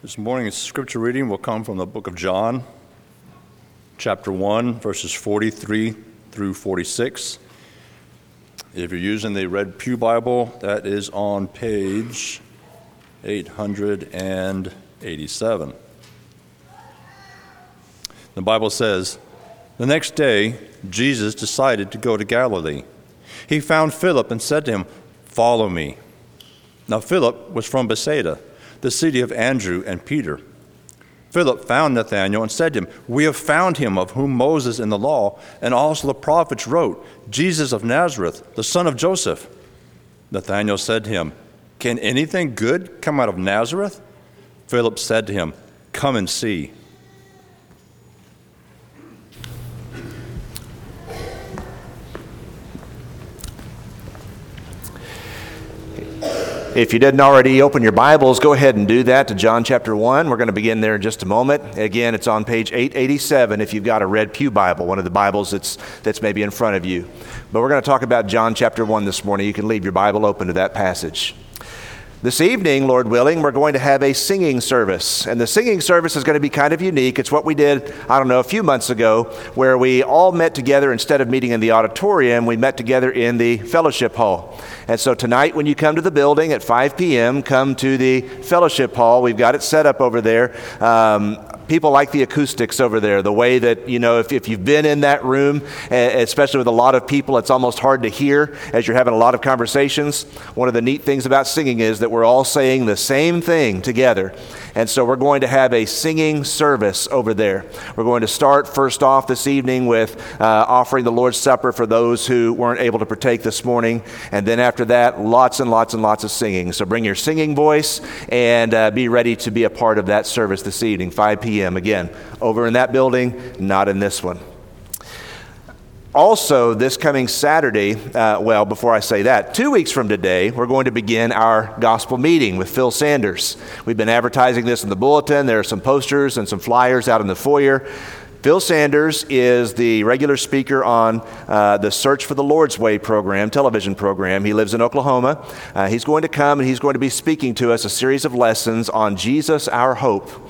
This morning's scripture reading will come from the book of John, chapter 1, verses 43 through 46. If you're using the Red Pew Bible, that is on page 887. The Bible says, The next day, Jesus decided to go to Galilee. He found Philip and said to him, Follow me. Now, Philip was from Bethsaida the city of Andrew and Peter. Philip found Nathanael and said to him, We have found him of whom Moses in the law and also the prophets wrote, Jesus of Nazareth, the son of Joseph. Nathanael said to him, Can anything good come out of Nazareth? Philip said to him, Come and see. If you didn't already open your Bibles, go ahead and do that to John chapter 1. We're going to begin there in just a moment. Again, it's on page 887 if you've got a Red Pew Bible, one of the Bibles that's, that's maybe in front of you. But we're going to talk about John chapter 1 this morning. You can leave your Bible open to that passage. This evening, Lord willing, we're going to have a singing service. And the singing service is going to be kind of unique. It's what we did, I don't know, a few months ago, where we all met together instead of meeting in the auditorium, we met together in the fellowship hall. And so tonight, when you come to the building at 5 p.m., come to the fellowship hall. We've got it set up over there. Um, people like the acoustics over there, the way that, you know, if, if you've been in that room, especially with a lot of people, it's almost hard to hear as you're having a lot of conversations. One of the neat things about singing is that we're all saying the same thing together. And so we're going to have a singing service over there. We're going to start first off this evening with uh, offering the Lord's Supper for those who weren't able to partake this morning. And then after that, lots and lots and lots of singing. So bring your singing voice and uh, be ready to be a part of that service this evening, 5 p.m. Again, over in that building, not in this one. Also, this coming Saturday, uh, well, before I say that, two weeks from today, we're going to begin our gospel meeting with Phil Sanders. We've been advertising this in the bulletin. There are some posters and some flyers out in the foyer. Phil Sanders is the regular speaker on uh, the Search for the Lord's Way program, television program. He lives in Oklahoma. Uh, he's going to come and he's going to be speaking to us a series of lessons on Jesus, our hope.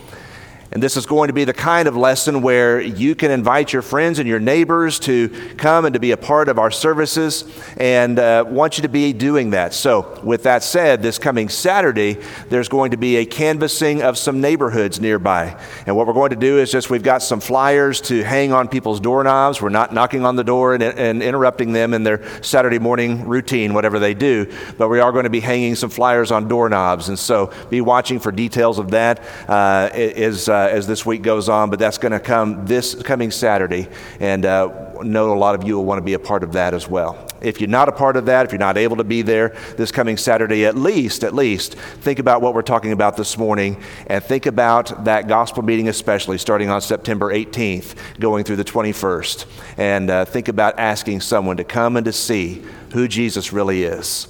And this is going to be the kind of lesson where you can invite your friends and your neighbors to come and to be a part of our services, and uh, want you to be doing that. So, with that said, this coming Saturday, there's going to be a canvassing of some neighborhoods nearby. And what we're going to do is just we've got some flyers to hang on people's doorknobs. We're not knocking on the door and, and interrupting them in their Saturday morning routine, whatever they do, but we are going to be hanging some flyers on doorknobs. And so, be watching for details of that. Uh, is, uh, uh, as this week goes on, but that's going to come this coming Saturday. And uh, know a lot of you will want to be a part of that as well. If you're not a part of that, if you're not able to be there this coming Saturday, at least, at least, think about what we're talking about this morning and think about that gospel meeting, especially starting on September 18th, going through the 21st. And uh, think about asking someone to come and to see who Jesus really is.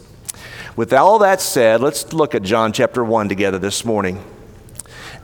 With all that said, let's look at John chapter 1 together this morning.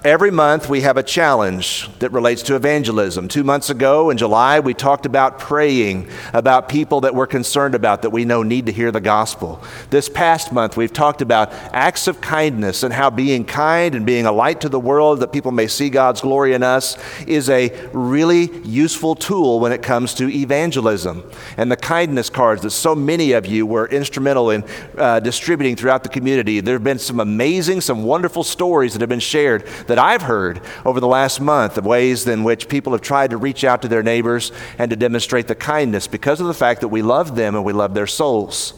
Every month we have a challenge that relates to evangelism. Two months ago in July, we talked about praying about people that we're concerned about that we know need to hear the gospel. This past month, we've talked about acts of kindness and how being kind and being a light to the world that people may see God's glory in us is a really useful tool when it comes to evangelism. And the kindness cards that so many of you were instrumental in uh, distributing throughout the community, there have been some amazing, some wonderful stories that have been shared that I've heard over the last month of ways in which people have tried to reach out to their neighbors and to demonstrate the kindness because of the fact that we love them and we love their souls.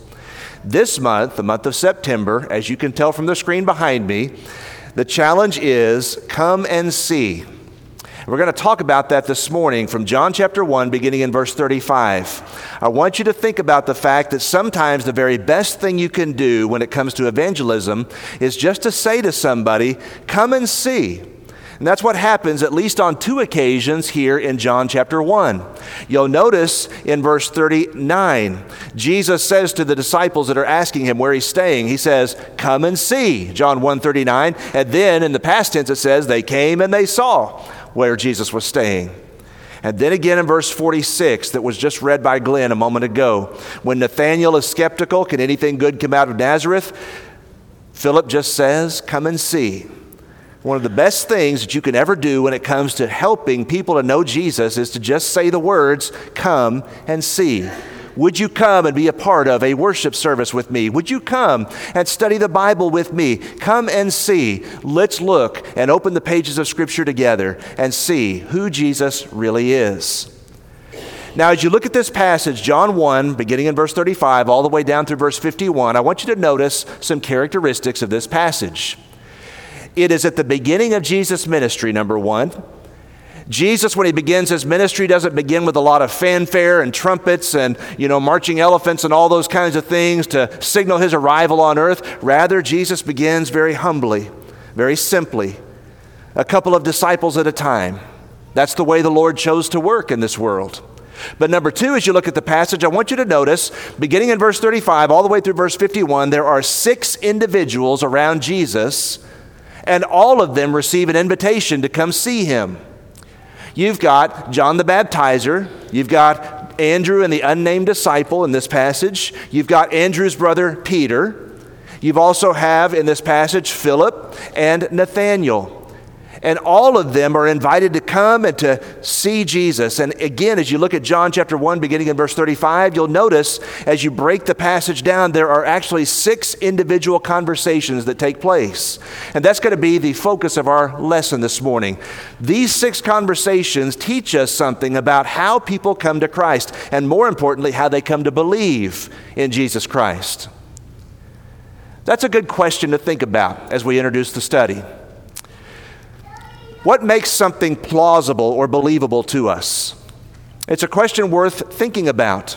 This month, the month of September, as you can tell from the screen behind me, the challenge is come and see. We're going to talk about that this morning from John chapter 1, beginning in verse 35. I want you to think about the fact that sometimes the very best thing you can do when it comes to evangelism is just to say to somebody, Come and see. And that's what happens at least on two occasions here in John chapter 1. You'll notice in verse 39, Jesus says to the disciples that are asking him where he's staying, he says, "Come and see." John 1:39, and then in the past tense it says they came and they saw where Jesus was staying. And then again in verse 46, that was just read by Glenn a moment ago, when Nathanael is skeptical, can anything good come out of Nazareth? Philip just says, Come and see. One of the best things that you can ever do when it comes to helping people to know Jesus is to just say the words, Come and see. Would you come and be a part of a worship service with me? Would you come and study the Bible with me? Come and see. Let's look and open the pages of Scripture together and see who Jesus really is. Now, as you look at this passage, John 1, beginning in verse 35, all the way down through verse 51, I want you to notice some characteristics of this passage. It is at the beginning of Jesus' ministry, number one. Jesus, when he begins his ministry, doesn't begin with a lot of fanfare and trumpets and, you know, marching elephants and all those kinds of things to signal his arrival on earth. Rather, Jesus begins very humbly, very simply, a couple of disciples at a time. That's the way the Lord chose to work in this world. But number two, as you look at the passage, I want you to notice, beginning in verse 35 all the way through verse 51, there are six individuals around Jesus, and all of them receive an invitation to come see him. You've got John the Baptizer. You've got Andrew and the unnamed disciple in this passage. You've got Andrew's brother Peter. You've also have in this passage Philip and Nathanael. And all of them are invited to come and to see Jesus. And again, as you look at John chapter 1, beginning in verse 35, you'll notice as you break the passage down, there are actually six individual conversations that take place. And that's going to be the focus of our lesson this morning. These six conversations teach us something about how people come to Christ, and more importantly, how they come to believe in Jesus Christ. That's a good question to think about as we introduce the study. What makes something plausible or believable to us? It's a question worth thinking about.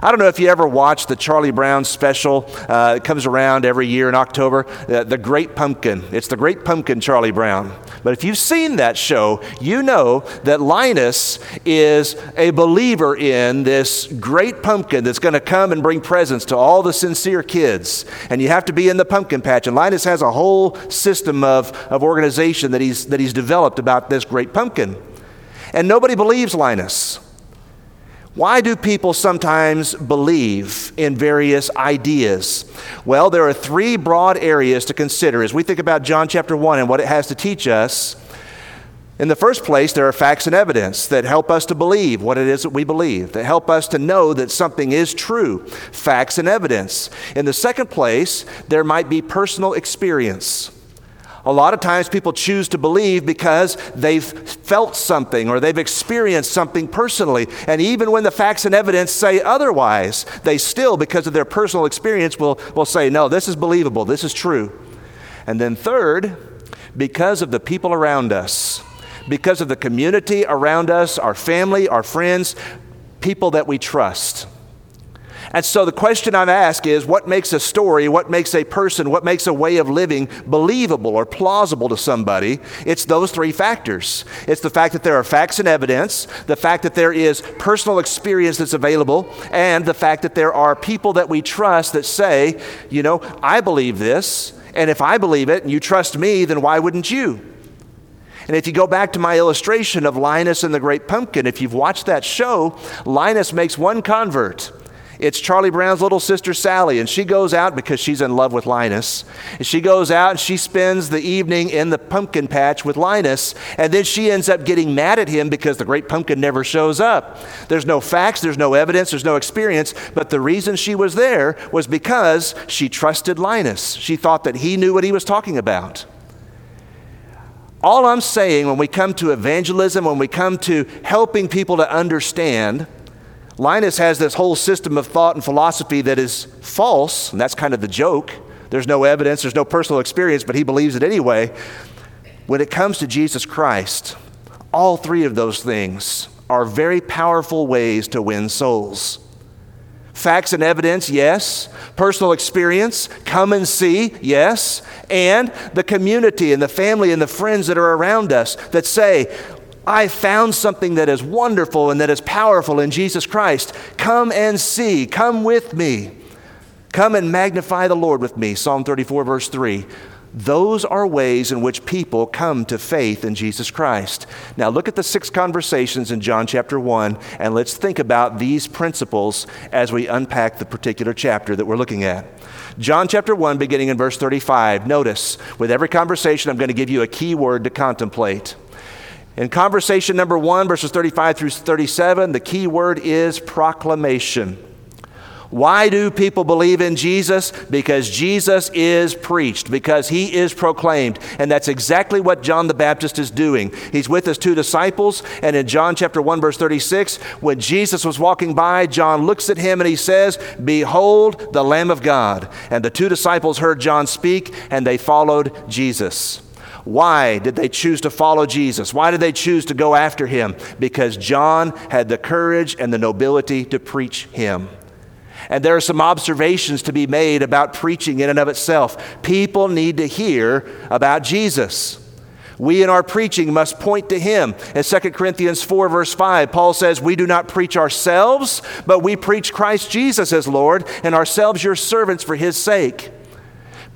I don't know if you ever watched the Charlie Brown special. Uh, it comes around every year in October, uh, The Great Pumpkin. It's The Great Pumpkin, Charlie Brown. But if you've seen that show, you know that Linus is a believer in this great pumpkin that's going to come and bring presents to all the sincere kids. And you have to be in the pumpkin patch. And Linus has a whole system of, of organization that he's, that he's developed about this great pumpkin. And nobody believes Linus. Why do people sometimes believe in various ideas? Well, there are three broad areas to consider as we think about John chapter 1 and what it has to teach us. In the first place, there are facts and evidence that help us to believe what it is that we believe, that help us to know that something is true. Facts and evidence. In the second place, there might be personal experience. A lot of times people choose to believe because they've felt something or they've experienced something personally. And even when the facts and evidence say otherwise, they still, because of their personal experience, will, will say, no, this is believable, this is true. And then, third, because of the people around us, because of the community around us, our family, our friends, people that we trust. And so the question I'm asked is what makes a story, what makes a person, what makes a way of living believable or plausible to somebody? It's those three factors. It's the fact that there are facts and evidence, the fact that there is personal experience that's available, and the fact that there are people that we trust that say, you know, I believe this, and if I believe it and you trust me, then why wouldn't you? And if you go back to my illustration of Linus and the Great Pumpkin, if you've watched that show, Linus makes one convert. It's Charlie Brown's little sister Sally, and she goes out because she's in love with Linus. And she goes out and she spends the evening in the pumpkin patch with Linus, and then she ends up getting mad at him because the great pumpkin never shows up. There's no facts, there's no evidence, there's no experience, but the reason she was there was because she trusted Linus. She thought that he knew what he was talking about. All I'm saying when we come to evangelism, when we come to helping people to understand, Linus has this whole system of thought and philosophy that is false, and that's kind of the joke. There's no evidence, there's no personal experience, but he believes it anyway. When it comes to Jesus Christ, all three of those things are very powerful ways to win souls. Facts and evidence, yes. Personal experience, come and see, yes. And the community and the family and the friends that are around us that say, I found something that is wonderful and that is powerful in Jesus Christ. Come and see. Come with me. Come and magnify the Lord with me. Psalm 34, verse 3. Those are ways in which people come to faith in Jesus Christ. Now, look at the six conversations in John chapter 1, and let's think about these principles as we unpack the particular chapter that we're looking at. John chapter 1, beginning in verse 35. Notice, with every conversation, I'm going to give you a key word to contemplate. In conversation number 1, verses 35 through 37, the key word is proclamation. Why do people believe in Jesus? Because Jesus is preached, because he is proclaimed. And that's exactly what John the Baptist is doing. He's with his two disciples, and in John chapter 1 verse 36, when Jesus was walking by, John looks at him and he says, "Behold the Lamb of God." And the two disciples heard John speak, and they followed Jesus. Why did they choose to follow Jesus? Why did they choose to go after him? Because John had the courage and the nobility to preach him. And there are some observations to be made about preaching in and of itself. People need to hear about Jesus. We in our preaching must point to him. In 2 Corinthians 4, verse 5, Paul says, We do not preach ourselves, but we preach Christ Jesus as Lord, and ourselves your servants for his sake.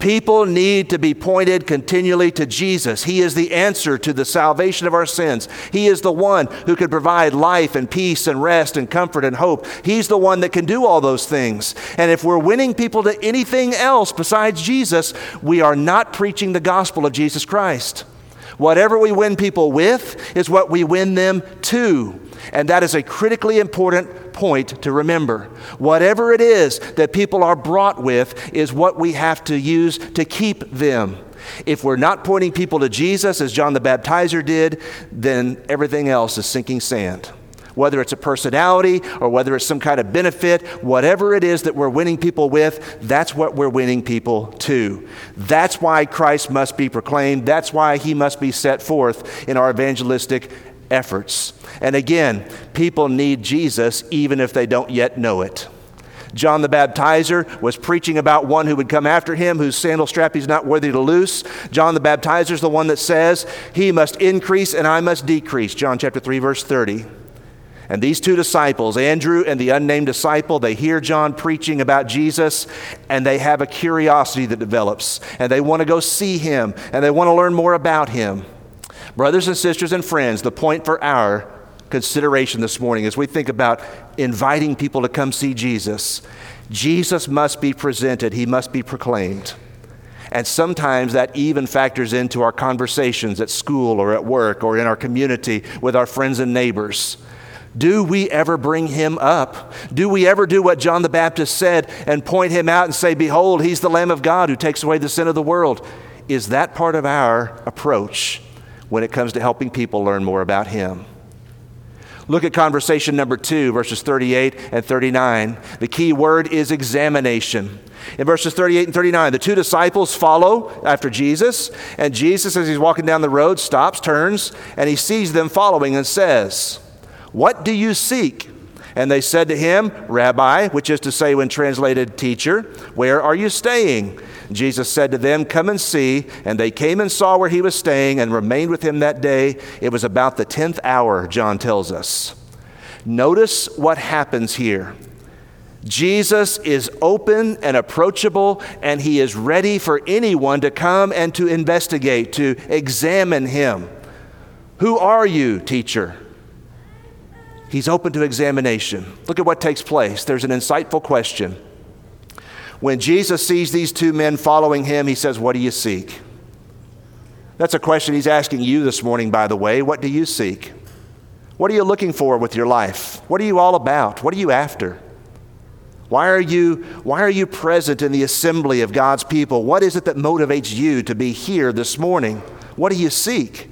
People need to be pointed continually to Jesus. He is the answer to the salvation of our sins. He is the one who can provide life and peace and rest and comfort and hope. He's the one that can do all those things. And if we're winning people to anything else besides Jesus, we are not preaching the gospel of Jesus Christ. Whatever we win people with is what we win them to. And that is a critically important point to remember. Whatever it is that people are brought with is what we have to use to keep them. If we're not pointing people to Jesus, as John the Baptizer did, then everything else is sinking sand. Whether it's a personality or whether it's some kind of benefit, whatever it is that we're winning people with, that's what we're winning people to. That's why Christ must be proclaimed. That's why he must be set forth in our evangelistic efforts. And again, people need Jesus even if they don't yet know it. John the Baptizer was preaching about one who would come after him, whose sandal strap he's not worthy to loose. John the Baptizer is the one that says, He must increase and I must decrease. John chapter 3, verse 30. And these two disciples, Andrew and the unnamed disciple, they hear John preaching about Jesus and they have a curiosity that develops and they want to go see him and they want to learn more about him. Brothers and sisters and friends, the point for our consideration this morning as we think about inviting people to come see Jesus, Jesus must be presented, he must be proclaimed. And sometimes that even factors into our conversations at school or at work or in our community with our friends and neighbors. Do we ever bring him up? Do we ever do what John the Baptist said and point him out and say, Behold, he's the Lamb of God who takes away the sin of the world? Is that part of our approach when it comes to helping people learn more about him? Look at conversation number two, verses 38 and 39. The key word is examination. In verses 38 and 39, the two disciples follow after Jesus, and Jesus, as he's walking down the road, stops, turns, and he sees them following and says, what do you seek? And they said to him, Rabbi, which is to say, when translated, teacher, where are you staying? Jesus said to them, Come and see. And they came and saw where he was staying and remained with him that day. It was about the tenth hour, John tells us. Notice what happens here. Jesus is open and approachable, and he is ready for anyone to come and to investigate, to examine him. Who are you, teacher? He's open to examination. Look at what takes place. There's an insightful question. When Jesus sees these two men following him, he says, What do you seek? That's a question he's asking you this morning, by the way. What do you seek? What are you looking for with your life? What are you all about? What are you after? Why are you, why are you present in the assembly of God's people? What is it that motivates you to be here this morning? What do you seek?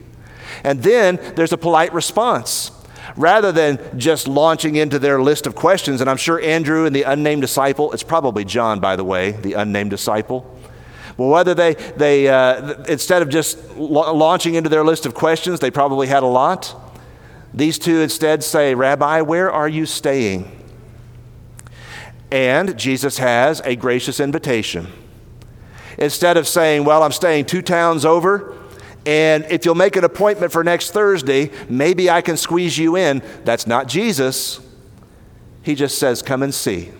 And then there's a polite response rather than just launching into their list of questions. And I'm sure Andrew and the unnamed disciple, it's probably John, by the way, the unnamed disciple. Well, whether they, they uh, instead of just la- launching into their list of questions, they probably had a lot. These two instead say, Rabbi, where are you staying? And Jesus has a gracious invitation. Instead of saying, Well, I'm staying two towns over, and if you'll make an appointment for next Thursday, maybe I can squeeze you in. That's not Jesus. He just says, Come and see.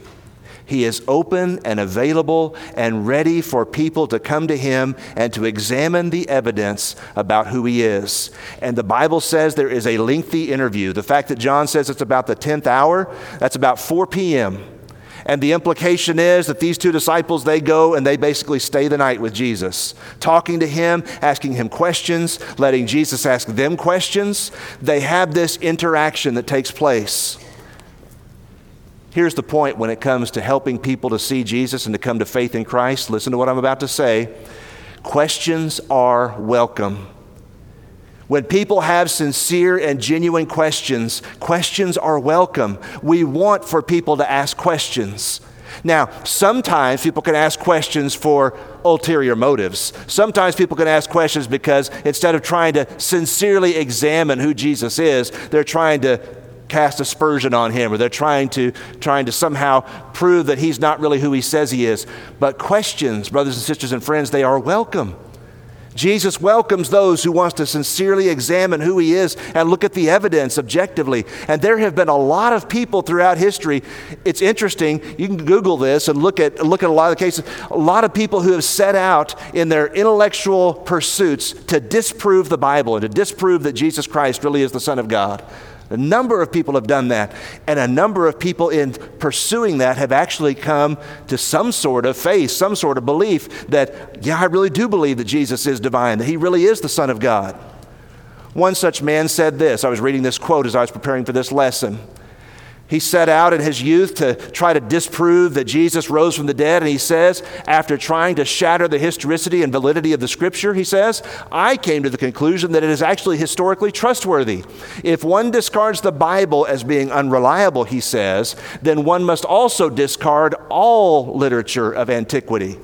He is open and available and ready for people to come to Him and to examine the evidence about who He is. And the Bible says there is a lengthy interview. The fact that John says it's about the 10th hour, that's about 4 p.m. And the implication is that these two disciples, they go and they basically stay the night with Jesus, talking to him, asking him questions, letting Jesus ask them questions. They have this interaction that takes place. Here's the point when it comes to helping people to see Jesus and to come to faith in Christ. Listen to what I'm about to say. Questions are welcome. When people have sincere and genuine questions, questions are welcome. We want for people to ask questions. Now, sometimes people can ask questions for ulterior motives. Sometimes people can ask questions because instead of trying to sincerely examine who Jesus is, they're trying to cast aspersion on him or they're trying to trying to somehow prove that he's not really who he says he is. But questions, brothers and sisters and friends, they are welcome. Jesus welcomes those who wants to sincerely examine who he is and look at the evidence objectively. And there have been a lot of people throughout history. It's interesting. You can Google this and look at look at a lot of the cases. A lot of people who have set out in their intellectual pursuits to disprove the Bible and to disprove that Jesus Christ really is the Son of God. A number of people have done that, and a number of people in pursuing that have actually come to some sort of faith, some sort of belief that, yeah, I really do believe that Jesus is divine, that he really is the Son of God. One such man said this. I was reading this quote as I was preparing for this lesson. He set out in his youth to try to disprove that Jesus rose from the dead. And he says, after trying to shatter the historicity and validity of the scripture, he says, I came to the conclusion that it is actually historically trustworthy. If one discards the Bible as being unreliable, he says, then one must also discard all literature of antiquity.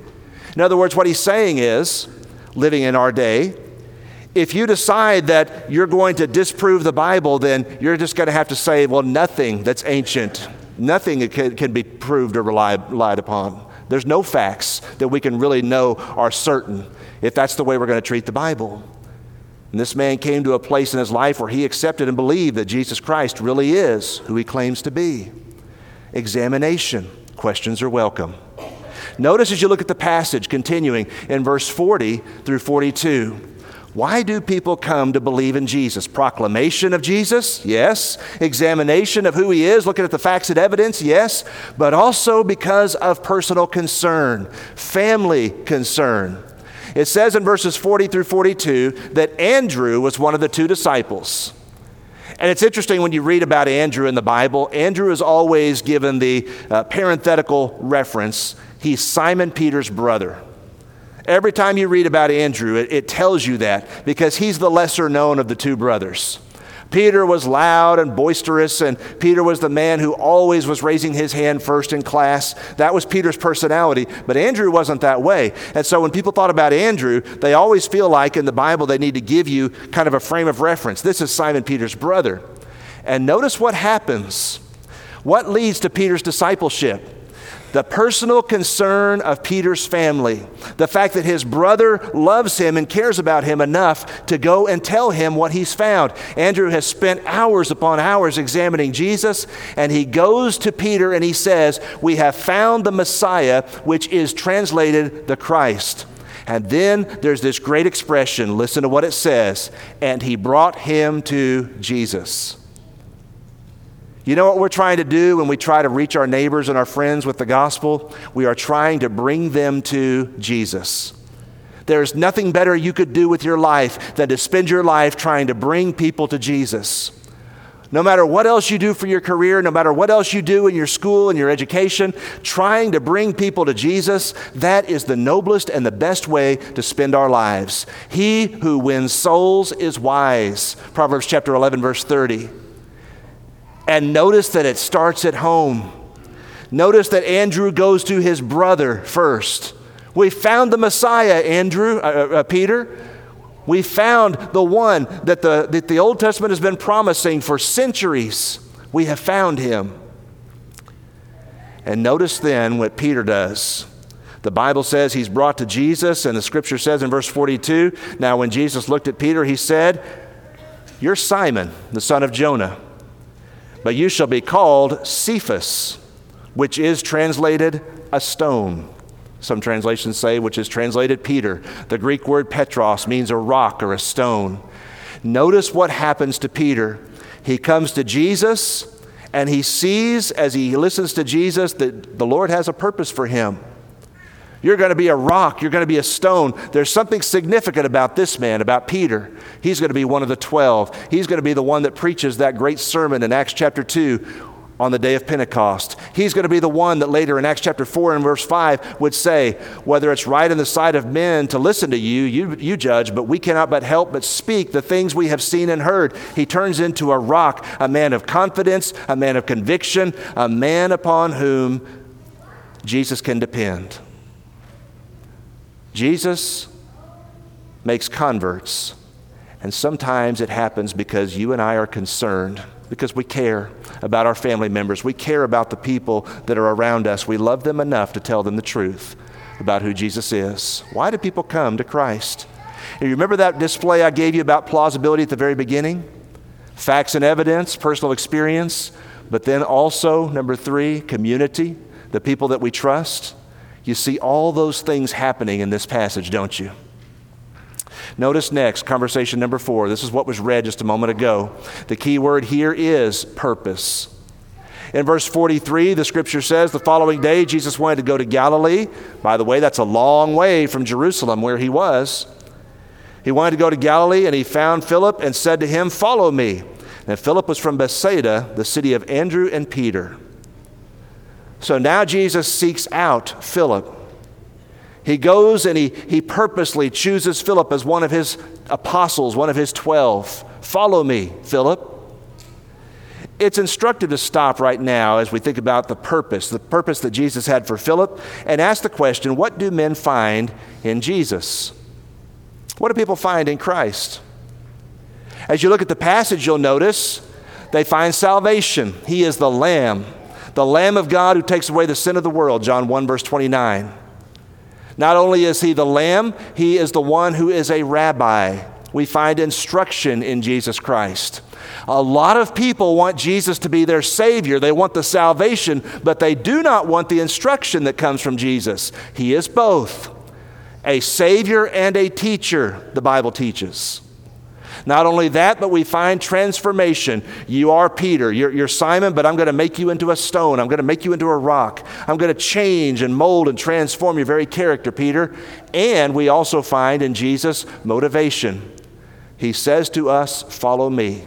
In other words, what he's saying is, living in our day, if you decide that you're going to disprove the Bible, then you're just going to have to say, well, nothing that's ancient, nothing can, can be proved or relied, relied upon. There's no facts that we can really know are certain if that's the way we're going to treat the Bible. And this man came to a place in his life where he accepted and believed that Jesus Christ really is who he claims to be. Examination. Questions are welcome. Notice as you look at the passage, continuing in verse 40 through 42. Why do people come to believe in Jesus? Proclamation of Jesus? Yes. Examination of who he is, looking at the facts and evidence? Yes. But also because of personal concern, family concern. It says in verses 40 through 42 that Andrew was one of the two disciples. And it's interesting when you read about Andrew in the Bible, Andrew is always given the uh, parenthetical reference. He's Simon Peter's brother. Every time you read about Andrew, it, it tells you that because he's the lesser known of the two brothers. Peter was loud and boisterous, and Peter was the man who always was raising his hand first in class. That was Peter's personality, but Andrew wasn't that way. And so when people thought about Andrew, they always feel like in the Bible they need to give you kind of a frame of reference. This is Simon Peter's brother. And notice what happens. What leads to Peter's discipleship? The personal concern of Peter's family, the fact that his brother loves him and cares about him enough to go and tell him what he's found. Andrew has spent hours upon hours examining Jesus, and he goes to Peter and he says, We have found the Messiah, which is translated the Christ. And then there's this great expression. Listen to what it says. And he brought him to Jesus. You know what we're trying to do when we try to reach our neighbors and our friends with the gospel? We are trying to bring them to Jesus. There's nothing better you could do with your life than to spend your life trying to bring people to Jesus. No matter what else you do for your career, no matter what else you do in your school and your education, trying to bring people to Jesus, that is the noblest and the best way to spend our lives. He who wins souls is wise. Proverbs chapter 11 verse 30. And notice that it starts at home. Notice that Andrew goes to his brother first. We found the Messiah, Andrew, uh, uh, uh, Peter. We found the one that the, that the Old Testament has been promising for centuries. We have found him. And notice then what Peter does. The Bible says he's brought to Jesus, and the scripture says in verse 42 Now, when Jesus looked at Peter, he said, You're Simon, the son of Jonah but you shall be called Cephas, which is translated a stone. Some translations say, which is translated Peter. The Greek word Petros means a rock or a stone. Notice what happens to Peter. He comes to Jesus and he sees as he listens to Jesus that the Lord has a purpose for him. You're going to be a rock. You're going to be a stone. There's something significant about this man, about Peter. He's going to be one of the 12. He's going to be the one that preaches that great sermon in Acts chapter 2 on the day of Pentecost. He's going to be the one that later in Acts chapter 4 and verse 5 would say, Whether it's right in the sight of men to listen to you, you, you judge, but we cannot but help but speak the things we have seen and heard. He turns into a rock, a man of confidence, a man of conviction, a man upon whom Jesus can depend. Jesus makes converts, and sometimes it happens because you and I are concerned because we care about our family members. We care about the people that are around us. We love them enough to tell them the truth about who Jesus is. Why do people come to Christ? And you remember that display I gave you about plausibility at the very beginning? Facts and evidence, personal experience, but then also, number three, community, the people that we trust. You see all those things happening in this passage, don't you? Notice next, conversation number four. This is what was read just a moment ago. The key word here is purpose. In verse 43, the scripture says the following day Jesus wanted to go to Galilee. By the way, that's a long way from Jerusalem where he was. He wanted to go to Galilee and he found Philip and said to him, Follow me. And Philip was from Bethsaida, the city of Andrew and Peter. So now Jesus seeks out Philip. He goes and he, he purposely chooses Philip as one of his apostles, one of his 12. Follow me, Philip. It's instructive to stop right now as we think about the purpose, the purpose that Jesus had for Philip, and ask the question what do men find in Jesus? What do people find in Christ? As you look at the passage, you'll notice they find salvation. He is the Lamb, the Lamb of God who takes away the sin of the world, John 1, verse 29. Not only is he the Lamb, he is the one who is a rabbi. We find instruction in Jesus Christ. A lot of people want Jesus to be their Savior. They want the salvation, but they do not want the instruction that comes from Jesus. He is both a Savior and a teacher, the Bible teaches. Not only that, but we find transformation. You are Peter, you're, you're Simon, but I'm going to make you into a stone. I'm going to make you into a rock. I'm going to change and mold and transform your very character, Peter. And we also find in Jesus motivation. He says to us, Follow me.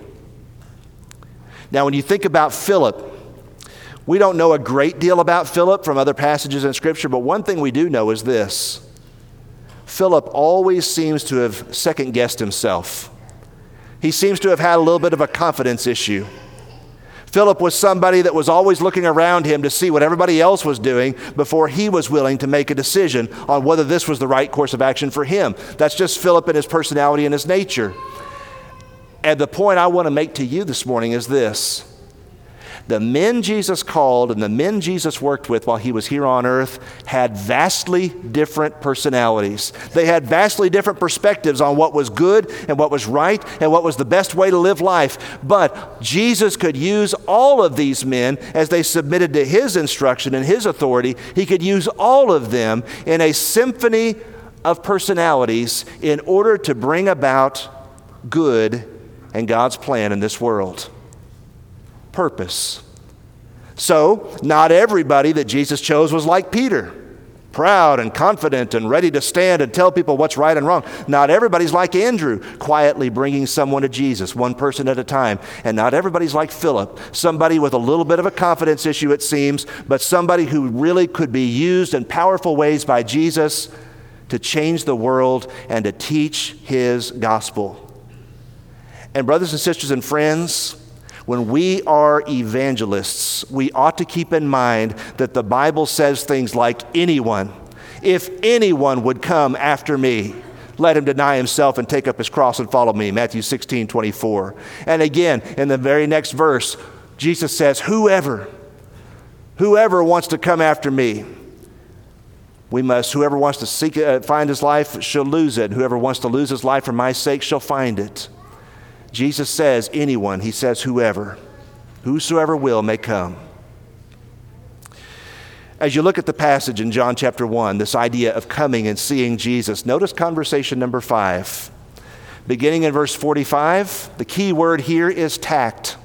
Now, when you think about Philip, we don't know a great deal about Philip from other passages in Scripture, but one thing we do know is this Philip always seems to have second guessed himself. He seems to have had a little bit of a confidence issue. Philip was somebody that was always looking around him to see what everybody else was doing before he was willing to make a decision on whether this was the right course of action for him. That's just Philip and his personality and his nature. And the point I want to make to you this morning is this the men Jesus called and the men Jesus worked with while he was here on earth had vastly different personalities. They had vastly different perspectives on what was good and what was right and what was the best way to live life. But Jesus could use all of these men as they submitted to his instruction and his authority. He could use all of them in a symphony of personalities in order to bring about good and God's plan in this world purpose. So, not everybody that Jesus chose was like Peter proud and confident and ready to stand and tell people what's right and wrong. Not everybody's like Andrew, quietly bringing someone to Jesus, one person at a time. And not everybody's like Philip, somebody with a little bit of a confidence issue, it seems, but somebody who really could be used in powerful ways by Jesus to change the world and to teach his gospel. And, brothers and sisters and friends, when we are evangelists, we ought to keep in mind that the Bible says things like, anyone, if anyone would come after me, let him deny himself and take up his cross and follow me. Matthew 16, 24. And again, in the very next verse, Jesus says, Whoever, whoever wants to come after me, we must, whoever wants to seek, uh, find his life shall lose it. Whoever wants to lose his life for my sake shall find it. Jesus says, anyone, he says, whoever, whosoever will may come. As you look at the passage in John chapter 1, this idea of coming and seeing Jesus, notice conversation number five. Beginning in verse 45, the key word here is tact.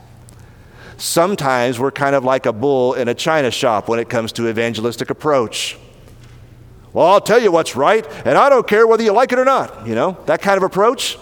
Sometimes we're kind of like a bull in a china shop when it comes to evangelistic approach. Well, I'll tell you what's right, and I don't care whether you like it or not. You know, that kind of approach.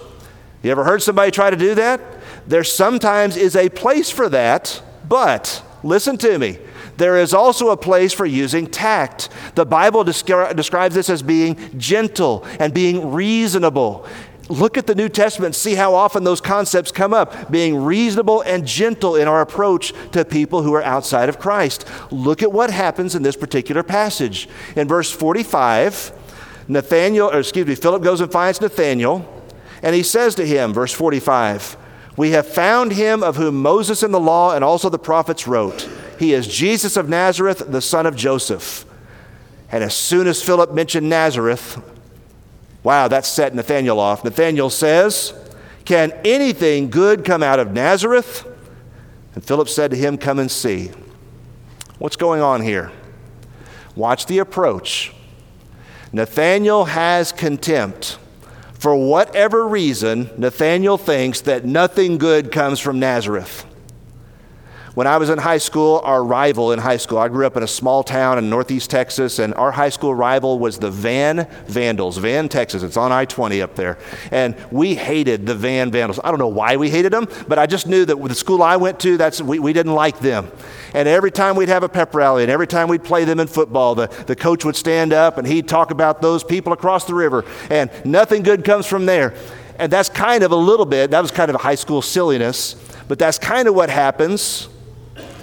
You ever heard somebody try to do that? There sometimes is a place for that, but listen to me. There is also a place for using tact. The Bible descri- describes this as being gentle and being reasonable. Look at the New Testament, see how often those concepts come up being reasonable and gentle in our approach to people who are outside of Christ. Look at what happens in this particular passage. In verse 45, Nathanael, or excuse me, Philip goes and finds Nathanael, and he says to him, verse 45, We have found him of whom Moses in the law and also the prophets wrote. He is Jesus of Nazareth, the son of Joseph. And as soon as Philip mentioned Nazareth, Wow, that set Nathanael off. Nathanael says, Can anything good come out of Nazareth? And Philip said to him, Come and see. What's going on here? Watch the approach. Nathanael has contempt. For whatever reason, Nathanael thinks that nothing good comes from Nazareth. When I was in high school, our rival in high school, I grew up in a small town in northeast Texas, and our high school rival was the Van Vandals, Van, Texas. It's on I 20 up there. And we hated the Van Vandals. I don't know why we hated them, but I just knew that the school I went to, that's, we, we didn't like them. And every time we'd have a pep rally and every time we'd play them in football, the, the coach would stand up and he'd talk about those people across the river, and nothing good comes from there. And that's kind of a little bit, that was kind of a high school silliness, but that's kind of what happens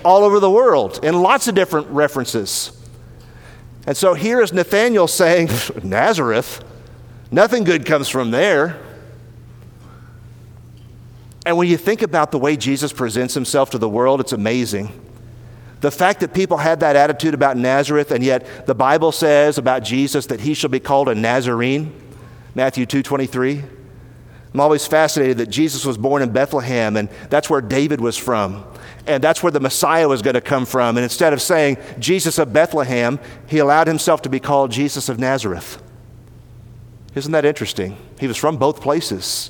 all over the world in lots of different references. And so here is Nathanael saying, Nazareth, nothing good comes from there. And when you think about the way Jesus presents himself to the world, it's amazing. The fact that people had that attitude about Nazareth, and yet the Bible says about Jesus that he shall be called a Nazarene, Matthew 2.23. I'm always fascinated that Jesus was born in Bethlehem, and that's where David was from and that's where the Messiah was going to come from. And instead of saying Jesus of Bethlehem, he allowed himself to be called Jesus of Nazareth. Isn't that interesting? He was from both places.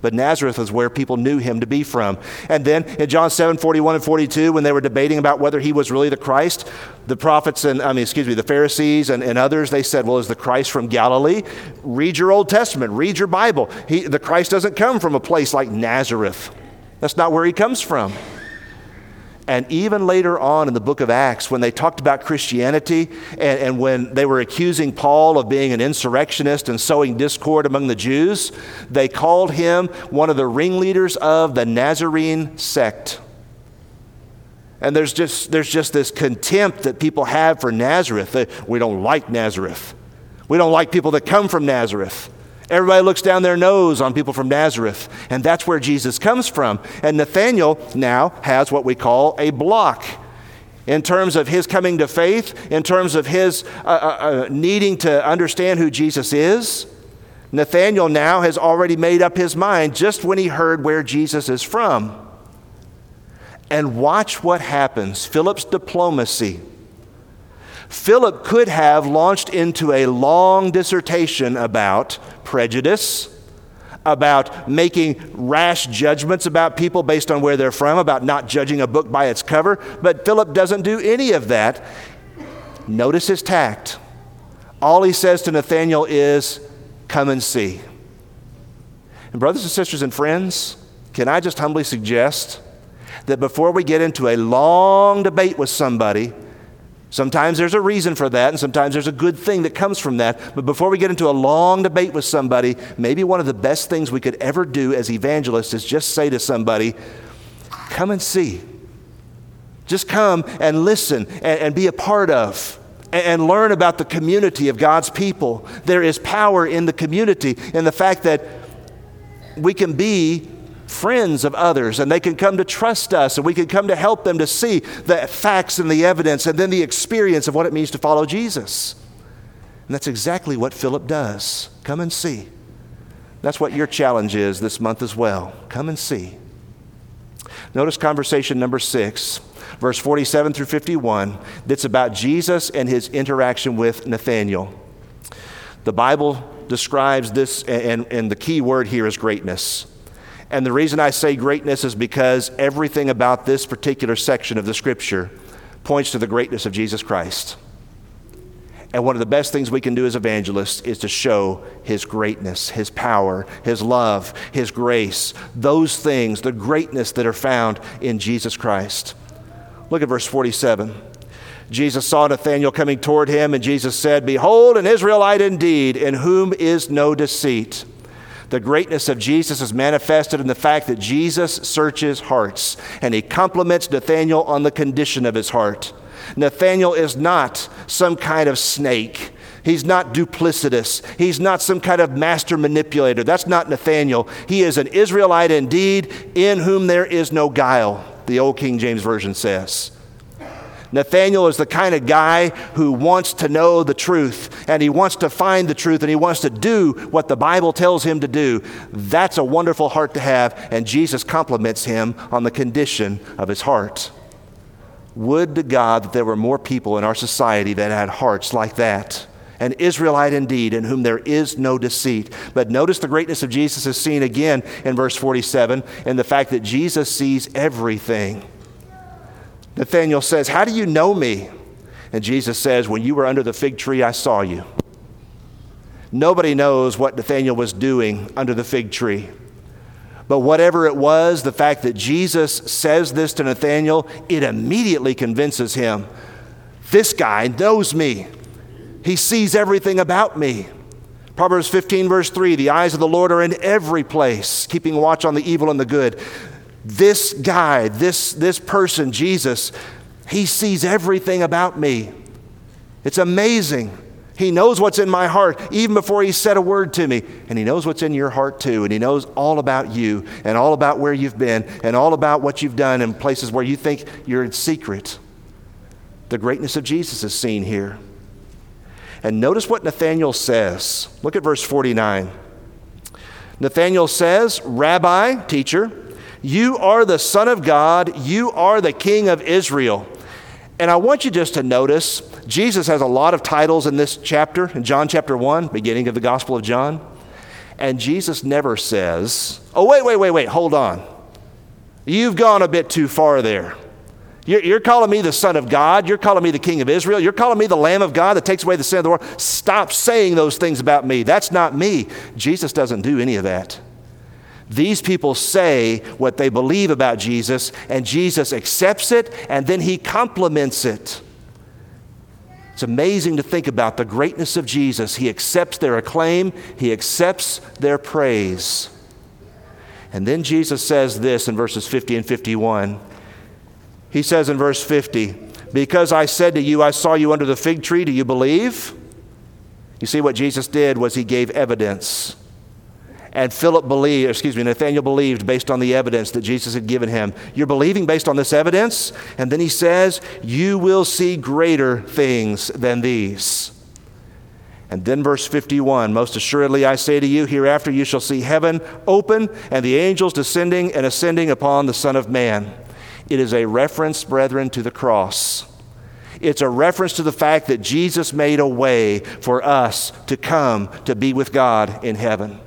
But Nazareth is where people knew him to be from. And then in John 7 41 and 42, when they were debating about whether he was really the Christ, the prophets and, I mean, excuse me, the Pharisees and, and others, they said, Well, is the Christ from Galilee? Read your Old Testament, read your Bible. He, the Christ doesn't come from a place like Nazareth. That's not where he comes from. And even later on in the book of Acts, when they talked about Christianity and, and, when they were accusing Paul of being an insurrectionist and sowing discord among the Jews, they called him one of the ringleaders of the Nazarene sect. And there's just, there's just this contempt that people have for Nazareth. We don't like Nazareth. We don't like people that come from Nazareth. Everybody looks down their nose on people from Nazareth, and that's where Jesus comes from. And Nathanael now has what we call a block in terms of his coming to faith, in terms of his uh, uh, uh, needing to understand who Jesus is. Nathanael now has already made up his mind just when he heard where Jesus is from. And watch what happens Philip's diplomacy Philip could have launched into a long dissertation about prejudice, about making rash judgments about people based on where they're from, about not judging a book by its cover, but Philip doesn't do any of that. Notice his tact. All he says to Nathanael is, Come and see. And, brothers and sisters and friends, can I just humbly suggest that before we get into a long debate with somebody, Sometimes there's a reason for that, and sometimes there's a good thing that comes from that. But before we get into a long debate with somebody, maybe one of the best things we could ever do as evangelists is just say to somebody, Come and see. Just come and listen and, and be a part of and, and learn about the community of God's people. There is power in the community, in the fact that we can be friends of others and they can come to trust us and we can come to help them to see the facts and the evidence and then the experience of what it means to follow Jesus. And that's exactly what Philip does. Come and see. That's what your challenge is this month as well. Come and see. Notice conversation number six, verse 47 through 51, that's about Jesus and his interaction with Nathanael. The Bible describes this, and, and the key word here is greatness. And the reason I say greatness is because everything about this particular section of the scripture points to the greatness of Jesus Christ. And one of the best things we can do as evangelists is to show His greatness, His power, His love, His grace, those things, the greatness that are found in Jesus Christ. Look at verse 47. Jesus saw Nathanael coming toward him, and Jesus said, Behold, an Israelite indeed, in whom is no deceit. The greatness of Jesus is manifested in the fact that Jesus searches hearts, and he compliments Nathanael on the condition of his heart. Nathanael is not some kind of snake. He's not duplicitous. He's not some kind of master manipulator. That's not Nathanael. He is an Israelite indeed, in whom there is no guile, the old King James Version says. Nathanael is the kind of guy who wants to know the truth and he wants to find the truth and he wants to do what the Bible tells him to do. That's a wonderful heart to have, and Jesus compliments him on the condition of his heart. Would to God that there were more people in our society that had hearts like that. An Israelite indeed, in whom there is no deceit. But notice the greatness of Jesus is seen again in verse 47 and the fact that Jesus sees everything. Nathanael says, How do you know me? And Jesus says, When you were under the fig tree, I saw you. Nobody knows what Nathanael was doing under the fig tree. But whatever it was, the fact that Jesus says this to Nathanael, it immediately convinces him this guy knows me. He sees everything about me. Proverbs 15, verse 3 the eyes of the Lord are in every place, keeping watch on the evil and the good. This guy, this, this person, Jesus, he sees everything about me. It's amazing. He knows what's in my heart even before He said a word to me. And He knows what's in your heart too. And He knows all about you and all about where you've been and all about what you've done in places where you think you're in secret. The greatness of Jesus is seen here. And notice what Nathanael says. Look at verse 49. Nathanael says, Rabbi, teacher, you are the Son of God, you are the King of Israel. And I want you just to notice Jesus has a lot of titles in this chapter, in John chapter 1, beginning of the Gospel of John. And Jesus never says, Oh, wait, wait, wait, wait, hold on. You've gone a bit too far there. You're, calling me the Son of God. You're calling me the King of Israel. You're calling me the Lamb of God that takes away the sin of the world. Stop saying those things about me. That's not me. Jesus doesn't do any of that. These people say what they believe about Jesus, and Jesus accepts it, and then he compliments it. It's amazing to think about the greatness of Jesus. He accepts their acclaim, He accepts their praise. And then Jesus says this in verses 50 and 51. He says in verse 50, Because I said to you, I saw you under the fig tree, do you believe? You see, what Jesus did was He gave evidence. And Philip believed, excuse me, Nathanael believed based on the evidence that Jesus had given him. You're believing based on this evidence? And then he says, You will see greater things than these. And then verse 51 Most assuredly I say to you, hereafter you shall see heaven open and the angels descending and ascending upon the Son of Man. It is a reference, brethren, to the cross. It's a reference to the fact that Jesus made a way for us to come to be with God in heaven.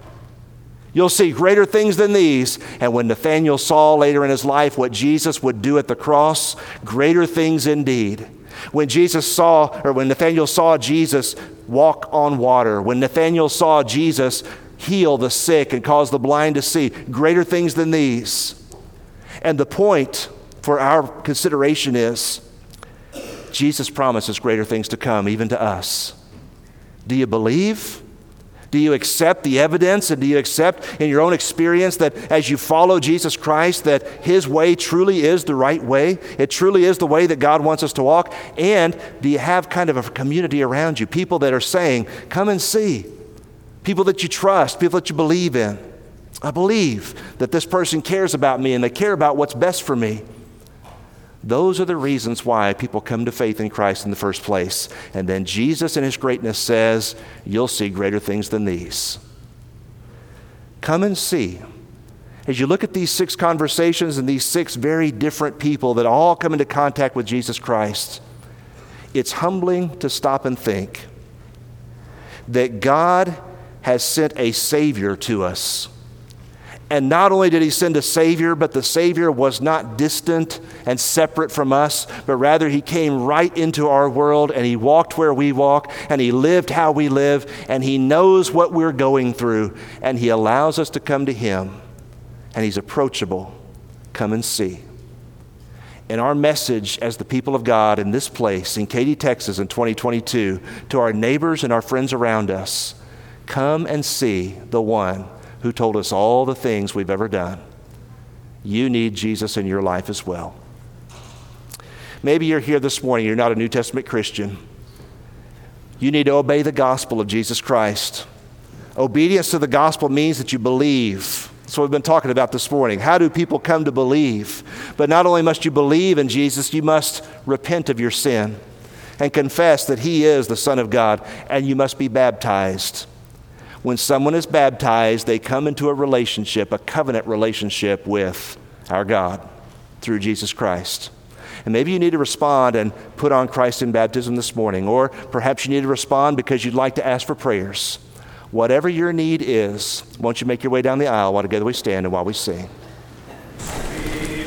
You'll see greater things than these. And when Nathanael saw later in his life what Jesus would do at the cross, greater things indeed. When Jesus saw, or when Nathanael saw Jesus walk on water, when Nathanael saw Jesus heal the sick and cause the blind to see, greater things than these. And the point for our consideration is Jesus promises greater things to come, even to us. Do you believe? Do you accept the evidence and do you accept in your own experience that as you follow Jesus Christ that his way truly is the right way? It truly is the way that God wants us to walk? And do you have kind of a community around you, people that are saying, "Come and see." People that you trust, people that you believe in. I believe that this person cares about me and they care about what's best for me. Those are the reasons why people come to faith in Christ in the first place. And then Jesus, in his greatness, says, You'll see greater things than these. Come and see. as you look at these six conversations and these six very different people that all come into contact with Jesus Christ, it's humbling to stop and think that God has sent a Savior to us. And not only did He send a Savior, but the Savior was not distant and separate from us, but rather He came right into our world and He walked where we walk and He lived how we live and He knows what we're going through and He allows us to come to Him and He's approachable. Come and see. And our message as the people of God in this place, in Katy, Texas, in 2022, to our neighbors and our friends around us come and see the one who told us all the things we've ever done. You need Jesus in your life as well. Maybe you're here this morning, you're not a New Testament Christian. You need to obey the gospel of Jesus Christ. Obedience to the gospel means that you believe that's what we've been talking about this morning. How do people come to believe? But not only must you believe in Jesus, you must repent of your sin and confess that He is the Son of God, and you must be baptized when someone is baptized, they come into a relationship, a covenant relationship with our God through Jesus Christ. And maybe you need to respond and put on Christ in baptism this morning, or perhaps you need to respond because you'd like to ask for prayers. Whatever your need is, won't you make your way down the aisle while together we stand and while we sing. We